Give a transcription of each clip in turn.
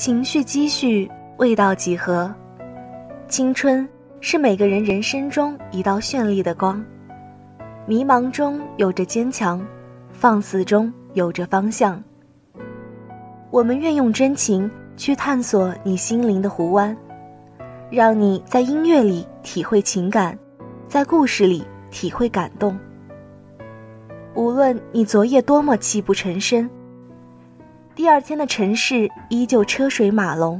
情绪积蓄，味道几何？青春是每个人人生中一道绚丽的光，迷茫中有着坚强，放肆中有着方向。我们愿用真情去探索你心灵的湖湾，让你在音乐里体会情感，在故事里体会感动。无论你昨夜多么泣不成声。第二天的城市依旧车水马龙。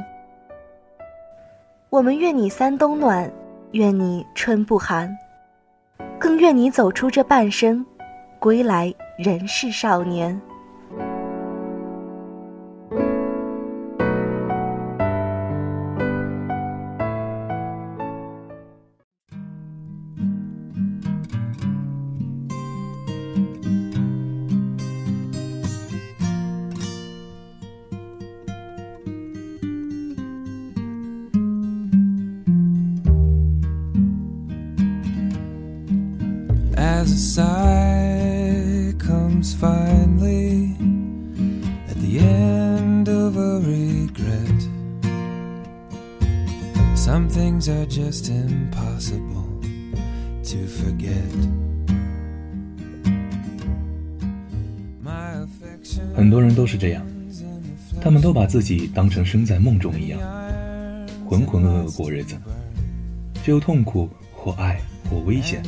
我们愿你三冬暖，愿你春不寒，更愿你走出这半生，归来仍是少年。As a sigh comes finally at the end of a regret. Some things are just impossible to forget. 很多人都是这样，他们都把自己当成生在梦中一样，浑浑噩噩过日子，只有痛苦或爱或危险，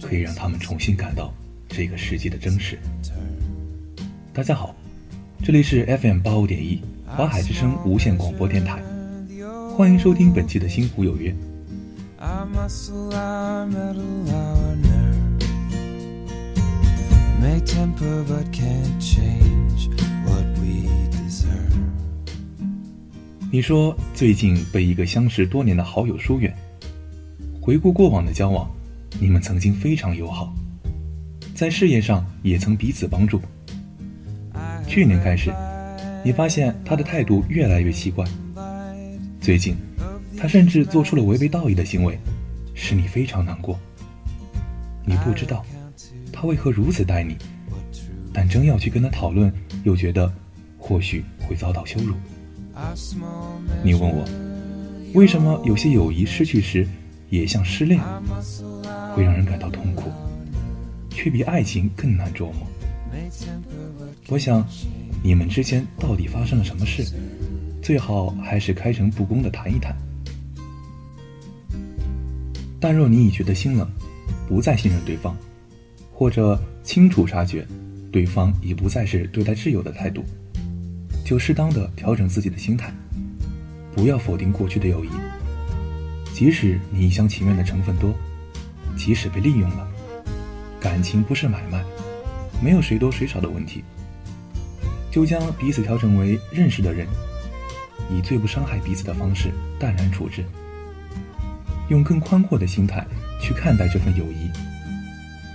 可以让他们重新感到这个世界的真实。大家好，这里是 FM 八五点一华海之声无线广播电台，欢迎收听本期的《星湖有约》。你说最近被一个相识多年的好友疏远，回顾过往的交往，你们曾经非常友好，在事业上也曾彼此帮助。去年开始，你发现他的态度越来越奇怪，最近，他甚至做出了违背道义的行为，使你非常难过。你不知道。他为何如此待你？但真要去跟他讨论，又觉得或许会遭到羞辱。你问我，为什么有些友谊失去时也像失恋，会让人感到痛苦，却比爱情更难琢磨？我想，你们之间到底发生了什么事？最好还是开诚布公的谈一谈。但若你已觉得心冷，不再信任对方。或者清楚察觉，对方已不再是对待挚友的态度，就适当的调整自己的心态，不要否定过去的友谊。即使你一厢情愿的成分多，即使被利用了，感情不是买卖，没有谁多谁少的问题。就将彼此调整为认识的人，以最不伤害彼此的方式淡然处置，用更宽阔的心态去看待这份友谊。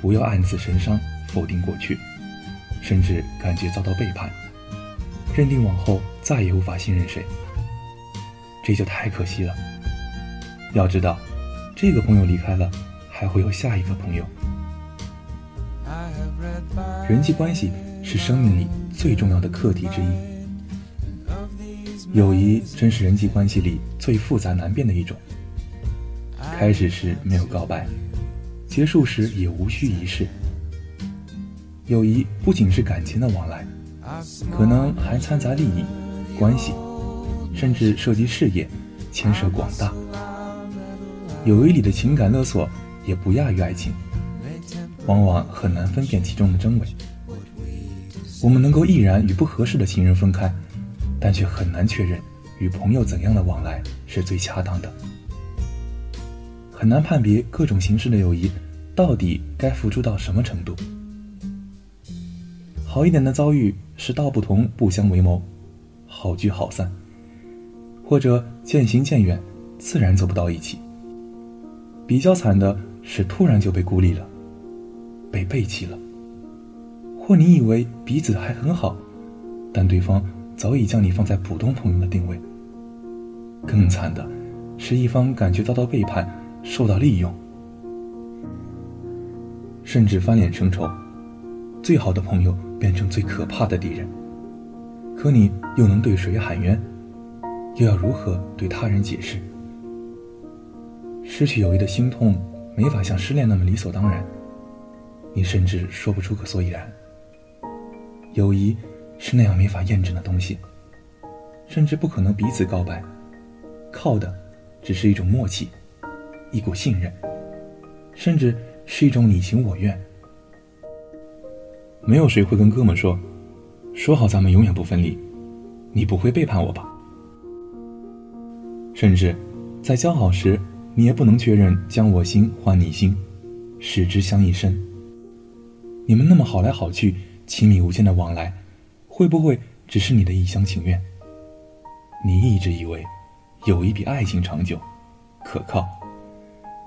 不要暗自神伤，否定过去，甚至感觉遭到背叛，认定往后再也无法信任谁，这就太可惜了。要知道，这个朋友离开了，还会有下一个朋友。人际关系是生命里最重要的课题之一，友谊真是人际关系里最复杂难辨的一种。开始时没有告白。结束时也无需仪式。友谊不仅是感情的往来，可能还掺杂利益、关系，甚至涉及事业，牵涉广大。友谊里的情感勒索也不亚于爱情，往往很难分辨其中的真伪。我们能够毅然与不合适的情人分开，但却很难确认与朋友怎样的往来是最恰当的。很难判别各种形式的友谊，到底该付出到什么程度。好一点的遭遇是道不同不相为谋，好聚好散；或者渐行渐远，自然走不到一起。比较惨的是突然就被孤立了，被背弃了；或你以为彼此还很好，但对方早已将你放在普通朋友的定位。更惨的是一方感觉遭到背叛。受到利用，甚至翻脸成仇，最好的朋友变成最可怕的敌人。可你又能对谁喊冤？又要如何对他人解释？失去友谊的心痛，没法像失恋那么理所当然。你甚至说不出个所以然。友谊是那样没法验证的东西，甚至不可能彼此告白，靠的只是一种默契，一股信任，甚至是一种你情我愿。没有谁会跟哥们说：“说好咱们永远不分离，你不会背叛我吧？”甚至在交好时，你也不能确认将我心换你心，使之相一生。你们那么好来好去、亲密无间的往来，会不会只是你的一厢情愿？你一直以为友谊比爱情长久、可靠，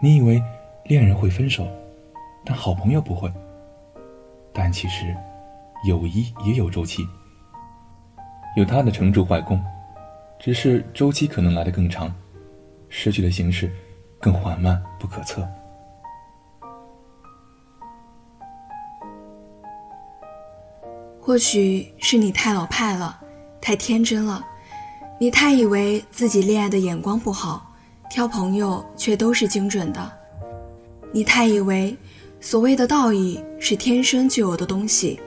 你以为恋人会分手，但好朋友不会。但其实，友谊也有周期，有它的成住坏空，只是周期可能来得更长，失去的形式更缓慢不可测。或许是你太老派了，太天真了，你太以为自己恋爱的眼光不好，挑朋友却都是精准的，你太以为。所谓的道义是天生就有的东西，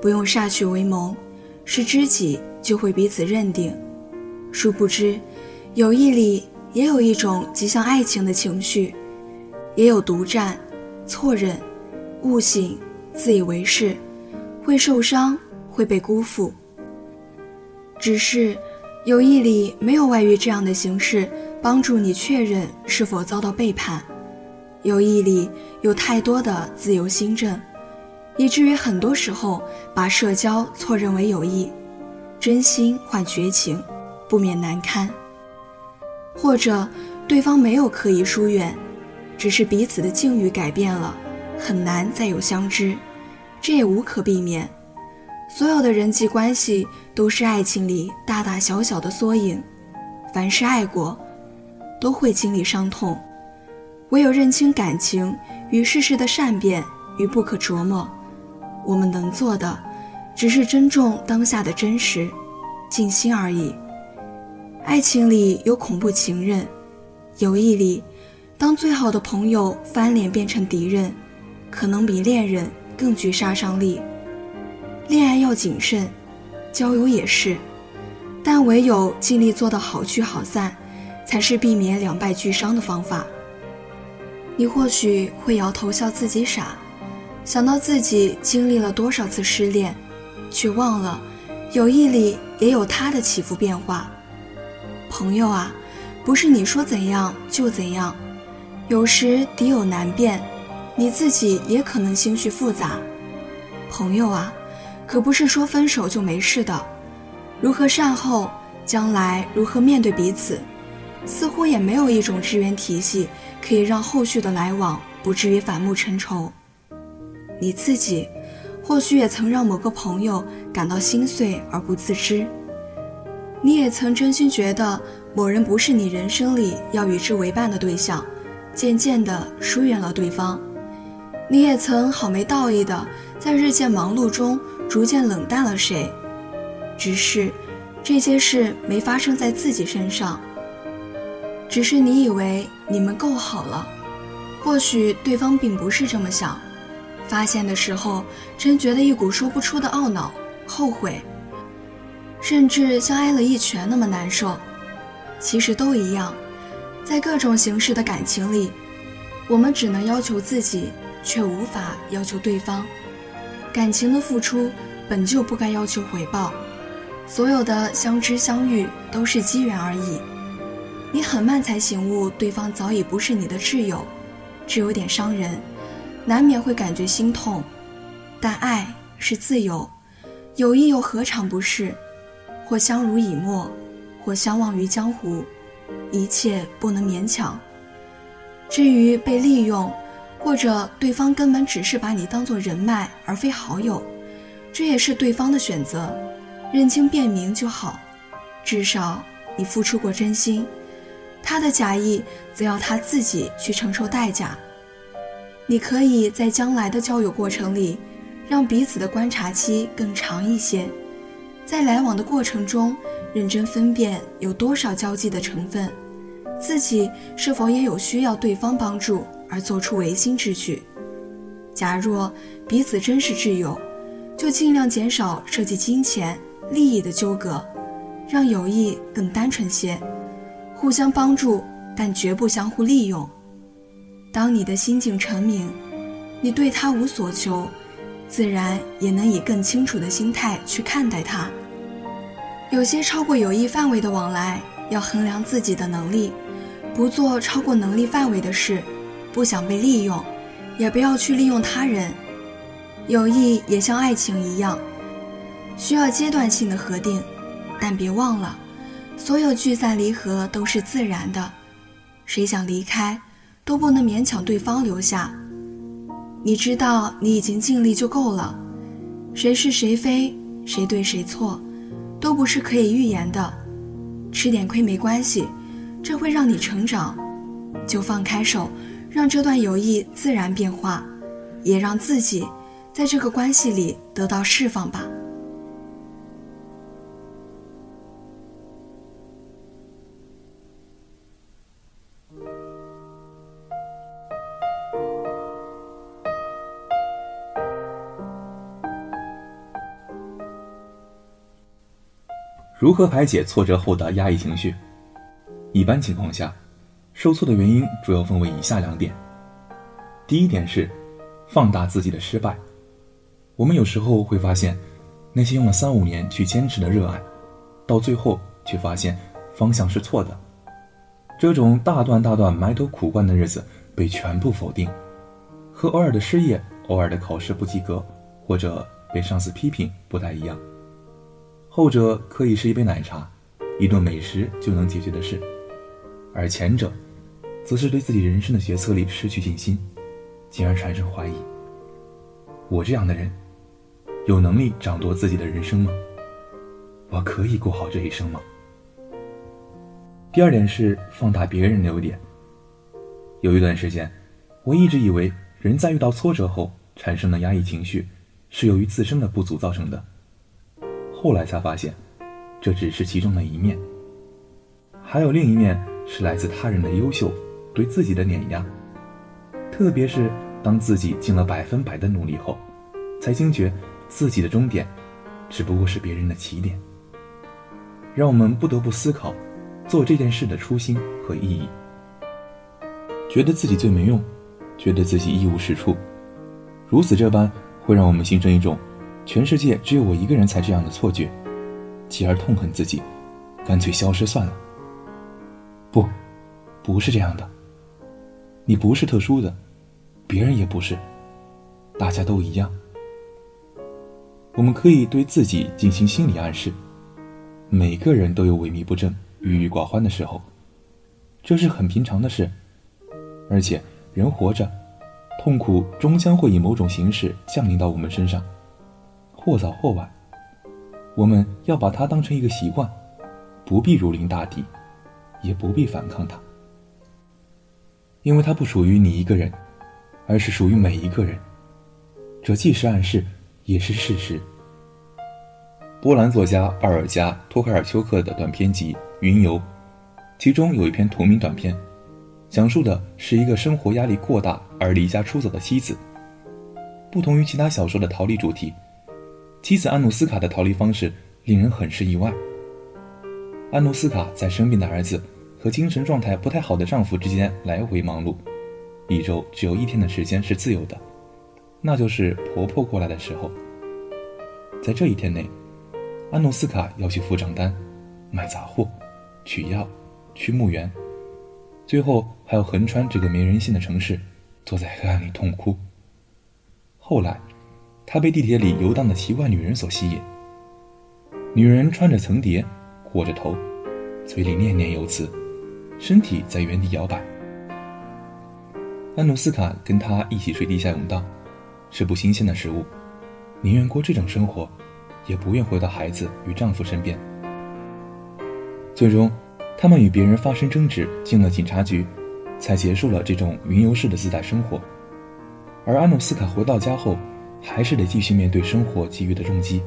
不用歃血为盟，是知己就会彼此认定。殊不知，友谊里也有一种极像爱情的情绪，也有独占、错认、误信、自以为是，会受伤，会被辜负。只是，友谊里没有外遇这样的形式，帮助你确认是否遭到背叛。友谊里有太多的自由心证，以至于很多时候把社交错认为友谊，真心换绝情，不免难堪。或者对方没有刻意疏远，只是彼此的境遇改变了，很难再有相知，这也无可避免。所有的人际关系都是爱情里大大小小的缩影，凡是爱过，都会经历伤痛。唯有认清感情与世事的善变与不可琢磨，我们能做的，只是珍重当下的真实，静心而已。爱情里有恐怖情人，友谊里，当最好的朋友翻脸变成敌人，可能比恋人更具杀伤力。恋爱要谨慎，交友也是，但唯有尽力做到好聚好散，才是避免两败俱伤的方法。你或许会摇头笑自己傻，想到自己经历了多少次失恋，却忘了友谊里也有他的起伏变化。朋友啊，不是你说怎样就怎样，有时敌友难辨，你自己也可能心绪复杂。朋友啊，可不是说分手就没事的，如何善后，将来如何面对彼此。似乎也没有一种支援体系可以让后续的来往不至于反目成仇。你自己，或许也曾让某个朋友感到心碎而不自知。你也曾真心觉得某人不是你人生里要与之为伴的对象，渐渐地疏远了对方。你也曾好没道义的在日渐忙碌中逐渐冷淡了谁，只是这些事没发生在自己身上。只是你以为你们够好了，或许对方并不是这么想。发现的时候，真觉得一股说不出的懊恼、后悔，甚至像挨了一拳那么难受。其实都一样，在各种形式的感情里，我们只能要求自己，却无法要求对方。感情的付出本就不该要求回报，所有的相知相遇都是机缘而已。你很慢才醒悟，对方早已不是你的挚友，这有点伤人，难免会感觉心痛。但爱是自由，友谊又何尝不是？或相濡以沫，或相忘于江湖，一切不能勉强。至于被利用，或者对方根本只是把你当做人脉而非好友，这也是对方的选择，认清辨明就好。至少你付出过真心。他的假意，则要他自己去承受代价。你可以在将来的交友过程里，让彼此的观察期更长一些，在来往的过程中，认真分辨有多少交际的成分，自己是否也有需要对方帮助而做出违心之举。假若彼此真是挚友，就尽量减少涉及金钱利益的纠葛，让友谊更单纯些，互相帮助，但绝不相互利用。当你的心境澄明，你对他无所求，自然也能以更清楚的心态去看待他。有些超过友谊范围的往来，要衡量自己的能力，不做超过能力范围的事，不想被利用，也不要去利用他人。友谊也像爱情一样，需要阶段性的核定，但别忘了，所有聚散离合都是自然的，谁想离开？都不能勉强对方留下。你知道你已经尽力就够了，谁是谁非，谁对谁错，都不是可以预言的。吃点亏没关系，这会让你成长。就放开手，让这段友谊自然变化，也让自己在这个关系里得到释放吧。如何排解挫折后的压抑情绪？一般情况下，受挫的原因主要分为以下两点。第一点是放大自己的失败。我们有时候会发现，那些用了三五年去坚持的热爱，到最后却发现方向是错的。这种大段大段埋头苦干的日子被全部否定，和偶尔的失业、偶尔的考试不及格，或者被上司批评不太一样。后者可以是一杯奶茶，一顿美食就能解决的事，而前者，则是对自己人生的决策力失去信心，进而产生怀疑。我这样的人，有能力掌舵自己的人生吗？我可以过好这一生吗？第二点是放大别人的优点。有一段时间，我一直以为人在遇到挫折后产生的压抑情绪，是由于自身的不足造成的。后来才发现，这只是其中的一面，还有另一面是来自他人的优秀对自己的碾压。特别是当自己尽了百分百的努力后，才惊觉自己的终点只不过是别人的起点。让我们不得不思考做这件事的初心和意义。觉得自己最没用，觉得自己一无是处，如此这般会让我们形成一种。全世界只有我一个人才这样的错觉，继而痛恨自己，干脆消失算了。不，不是这样的。你不是特殊的，别人也不是，大家都一样。我们可以对自己进行心理暗示：每个人都有萎靡不振、郁郁寡欢的时候，这是很平常的事。而且，人活着，痛苦终将会以某种形式降临到我们身上。或早或晚，我们要把它当成一个习惯，不必如临大敌，也不必反抗它，因为它不属于你一个人，而是属于每一个人。这既是暗示，也是事实。波兰作家巴尔加·托卡尔丘克的短篇集《云游》，其中有一篇同名短片，讲述的是一个生活压力过大而离家出走的妻子。不同于其他小说的逃离主题。妻子安努斯卡的逃离方式令人很是意外。安努斯卡在生病的儿子和精神状态不太好的丈夫之间来回忙碌，一周只有一天的时间是自由的，那就是婆婆过来的时候。在这一天内，安努斯卡要去付账单、买杂货、取药、去墓园，最后还要横穿这个没人性的城市，坐在黑暗里痛哭。后来。他被地铁里游荡的奇怪女人所吸引。女人穿着层叠，裹着头，嘴里念念有词，身体在原地摇摆。安努斯卡跟他一起睡地下甬道，吃不新鲜的食物，宁愿过这种生活，也不愿回到孩子与丈夫身边。最终，他们与别人发生争执，进了警察局，才结束了这种云游式的自在生活。而安努斯卡回到家后。还是得继续面对生活给予的重击。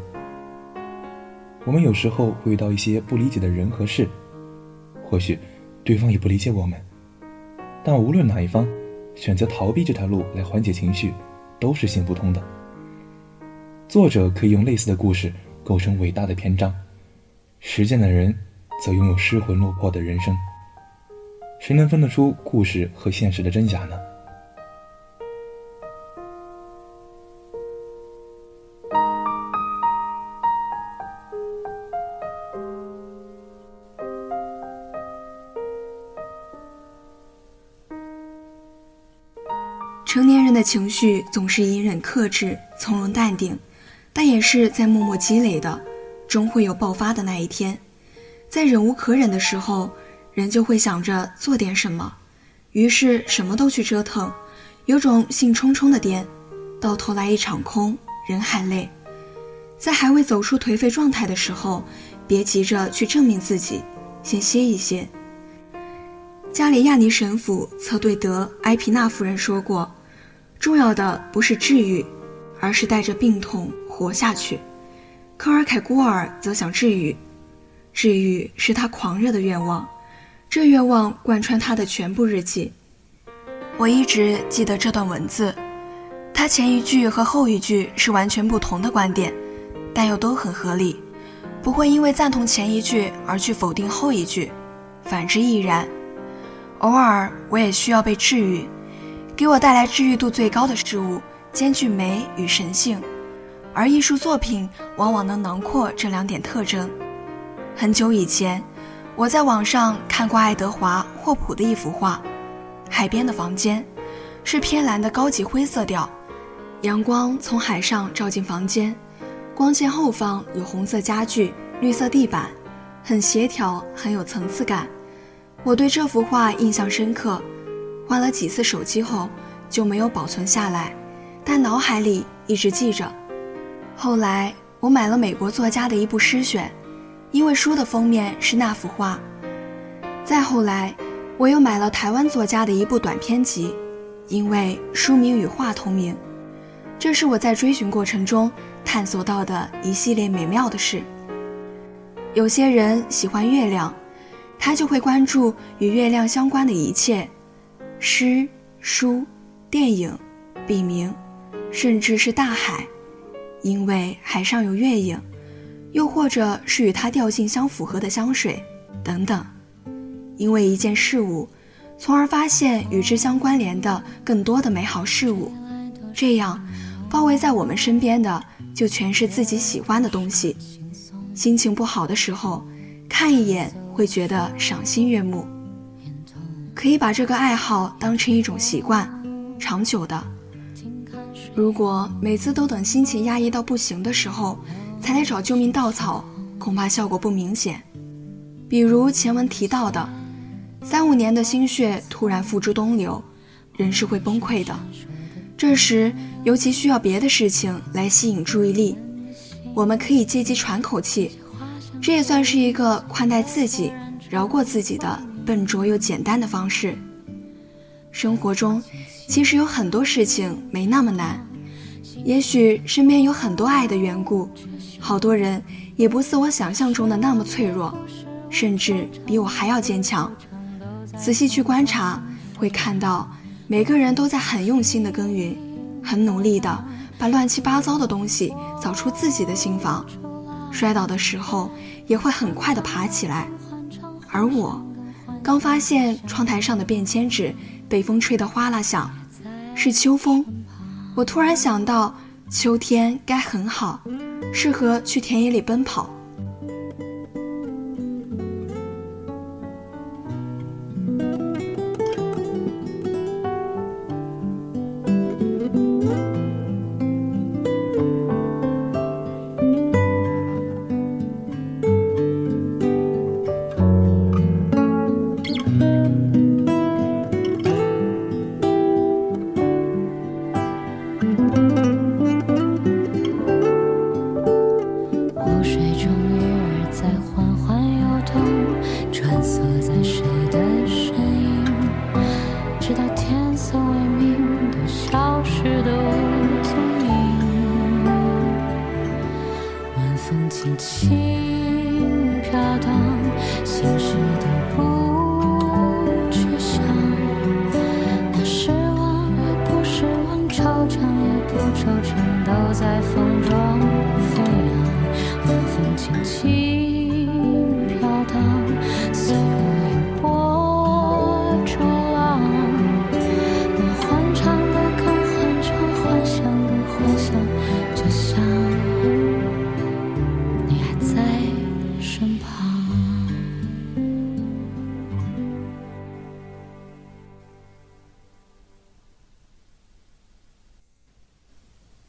我们有时候会遇到一些不理解的人和事，或许对方也不理解我们，但无论哪一方选择逃避这条路来缓解情绪，都是行不通的。作者可以用类似的故事构成伟大的篇章，实践的人则拥有失魂落魄的人生。谁能分得出故事和现实的真假呢？情绪总是隐忍克制、从容淡定，但也是在默默积累的，终会有爆发的那一天。在忍无可忍的时候，人就会想着做点什么，于是什么都去折腾，有种兴冲冲的颠，到头来一场空，人还累。在还未走出颓废状态的时候，别急着去证明自己，先歇一歇。加里亚尼神父曾对德埃皮纳夫人说过。重要的不是治愈，而是带着病痛活下去。科尔凯郭尔则想治愈，治愈是他狂热的愿望，这愿望贯穿他的全部日记。我一直记得这段文字，他前一句和后一句是完全不同的观点，但又都很合理，不会因为赞同前一句而去否定后一句，反之亦然。偶尔我也需要被治愈。给我带来治愈度最高的事物，兼具美与神性，而艺术作品往往能囊括这两点特征。很久以前，我在网上看过爱德华·霍普的一幅画，《海边的房间》，是偏蓝的高级灰色调，阳光从海上照进房间，光线后方有红色家具、绿色地板，很协调，很有层次感。我对这幅画印象深刻。换了几次手机后就没有保存下来，但脑海里一直记着。后来我买了美国作家的一部诗选，因为书的封面是那幅画。再后来，我又买了台湾作家的一部短篇集，因为书名与画同名。这是我在追寻过程中探索到的一系列美妙的事。有些人喜欢月亮，他就会关注与月亮相关的一切。诗、书、电影、笔名，甚至是大海，因为海上有月影；又或者是与它调性相符合的香水，等等。因为一件事物，从而发现与之相关联的更多的美好事物，这样，包围在我们身边的就全是自己喜欢的东西。心情不好的时候，看一眼会觉得赏心悦目。可以把这个爱好当成一种习惯，长久的。如果每次都等心情压抑到不行的时候才来找救命稻草，恐怕效果不明显。比如前文提到的，三五年的心血突然付诸东流，人是会崩溃的。这时尤其需要别的事情来吸引注意力。我们可以借机喘口气，这也算是一个宽待自己、饶过自己的。笨拙又简单的方式。生活中，其实有很多事情没那么难。也许身边有很多爱的缘故，好多人也不似我想象中的那么脆弱，甚至比我还要坚强。仔细去观察，会看到每个人都在很用心的耕耘，很努力的把乱七八糟的东西扫出自己的心房。摔倒的时候，也会很快的爬起来。而我。刚发现窗台上的便签纸被风吹得哗啦响，是秋风。我突然想到，秋天该很好，适合去田野里奔跑。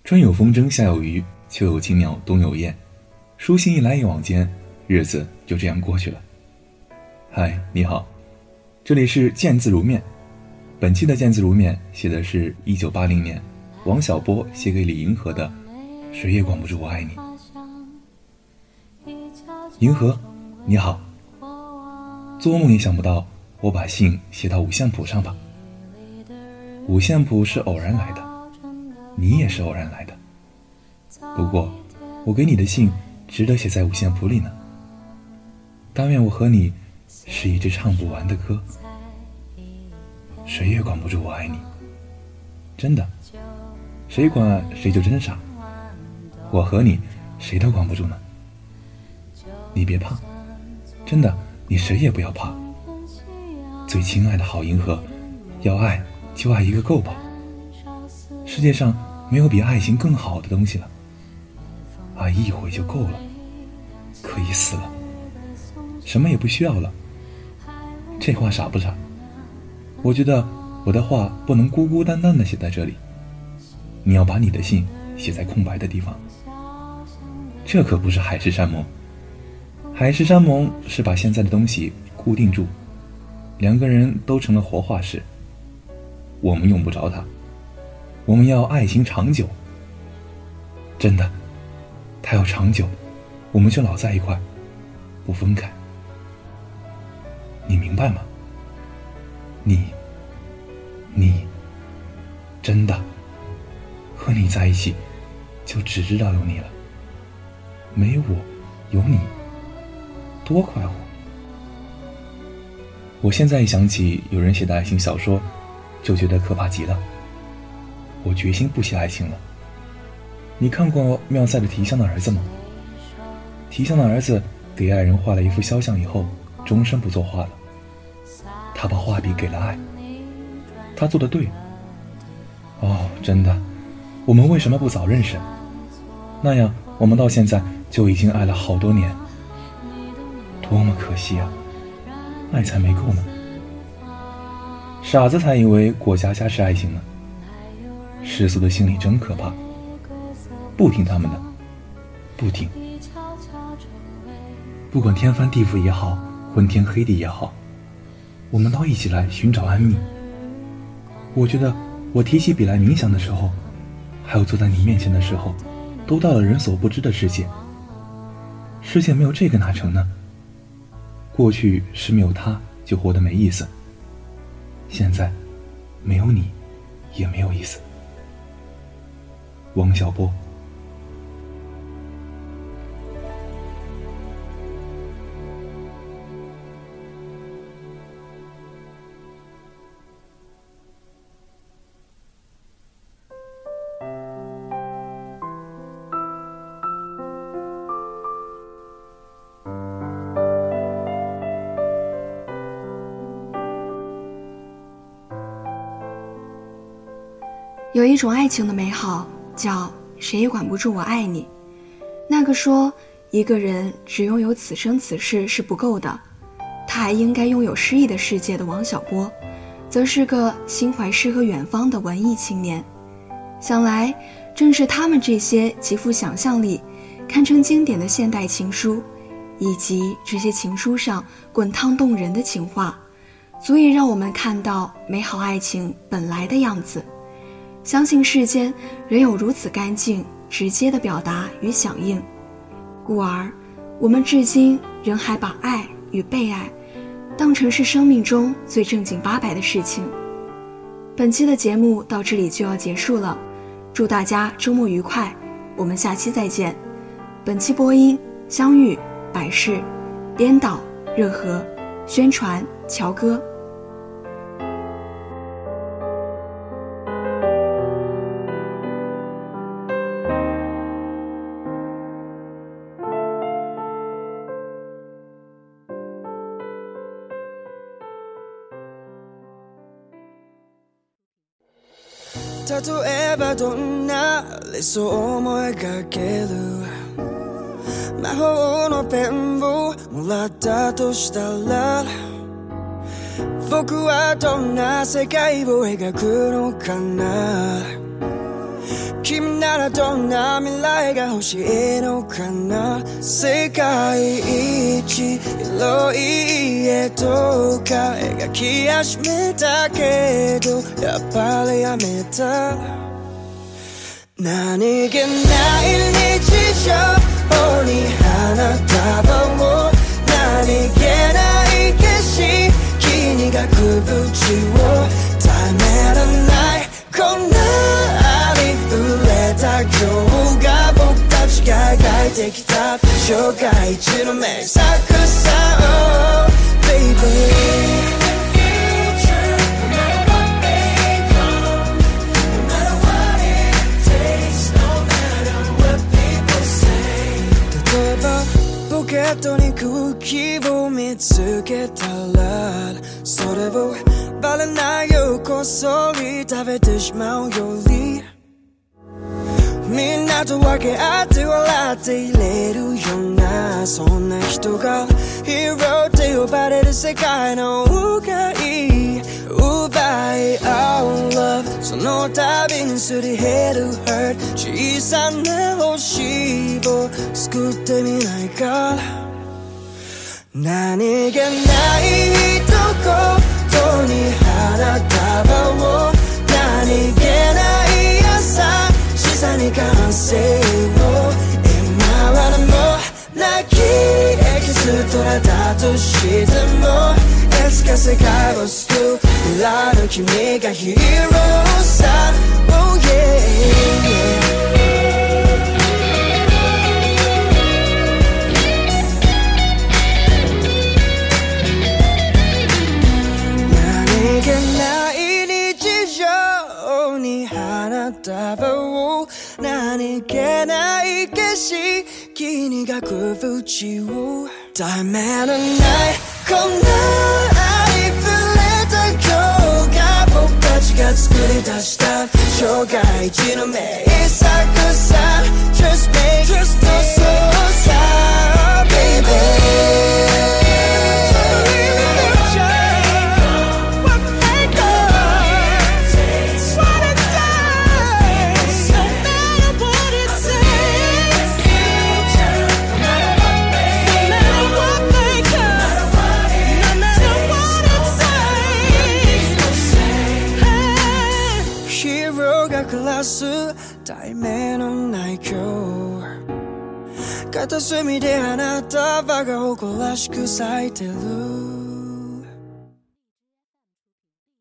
春有风筝，夏有鱼，秋有青鸟，冬有雁。书信一来一往间，日子就这样过去了。嗨，你好，这里是见字如面。本期的见字如面写的是一九八零年王小波写给李银河的“谁也管不住我爱你”。银河，你好，做梦也想不到我把信写到五线谱上吧？五线谱是偶然来的。你也是偶然来的，不过我给你的信值得写在五线谱里呢。但愿我和你是一支唱不完的歌，谁也管不住我爱你。真的，谁管谁就真傻。我和你谁都管不住呢。你别怕，真的，你谁也不要怕。最亲爱的好银河，要爱就爱一个够吧。世界上没有比爱情更好的东西了，爱一回就够了，可以死了，什么也不需要了。这话傻不傻？我觉得我的话不能孤孤单单的写在这里，你要把你的信写在空白的地方。这可不是海誓山盟，海誓山盟是把现在的东西固定住，两个人都成了活化石，我们用不着它。我们要爱情长久，真的，它要长久，我们就老在一块，不分开。你明白吗？你，你，真的，和你在一起，就只知道有你了，没我，有你，多快活！我现在一想起有人写的爱情小说，就觉得可怕极了。我决心不写爱情了。你看过妙赛的《提香的儿子》吗？提香的儿子给爱人画了一幅肖像以后，终身不作画了。他把画笔给了爱，他做的对。哦，真的，我们为什么不早认识？那样我们到现在就已经爱了好多年，多么可惜啊！爱才没够呢。傻子才以为过家家是爱情呢。世俗的心里真可怕，不听他们的，不听。不管天翻地覆也好，昏天黑地也好，我们都一起来寻找安宁。我觉得，我提起笔来冥想的时候，还有坐在你面前的时候，都到了人所不知的世界。世界没有这个哪成呢？过去是没有他就活得没意思，现在没有你也没有意思。王小波。有一种爱情的美好。叫谁也管不住我爱你。那个说一个人只拥有此生此世是不够的，他还应该拥有诗意的世界的王小波，则是个心怀诗和远方的文艺青年。想来正是他们这些极富想象力、堪称经典的现代情书，以及这些情书上滚烫动人的情话，足以让我们看到美好爱情本来的样子。相信世间仍有如此干净、直接的表达与响应，故而，我们至今仍还把爱与被爱当成是生命中最正经八百的事情。本期的节目到这里就要结束了，祝大家周末愉快，我们下期再见。本期播音相遇、百事、颠倒、热河、宣传、乔哥。な理想を思い描ける魔法のペンをもらったとしたら僕はどんな世界を描くのかな君ならどんな未来が欲しいのかな世界一広い家とか描き始めたけどやっぱりやめた何気ない日常に花束を何気ない景色にがくぶちをためらないこんなありふれた今日が僕たちが描いてきた生涯一の名作さ、oh, baby に空気を見つけたらそれをバレないようこっそり食べてしまうよりみんなと分け合って笑っていれるようなそんな人がヒーローって呼ばれる世界の方がいい奪い合う love その度にすり減る hurt 小さな星を救ってみないか 何気ない一言に花束を何気ない優しさに感性を今はでも泣きエキストラだとしてもいつか世界を救う未来の君がヒーローさ Oh yeah, ない景色にがく淵を題名のないこんなありふれた今日が僕たちが作り出した生涯一の名作さ Just make just do so さ 片隅であなたはが誇らしく咲いてる。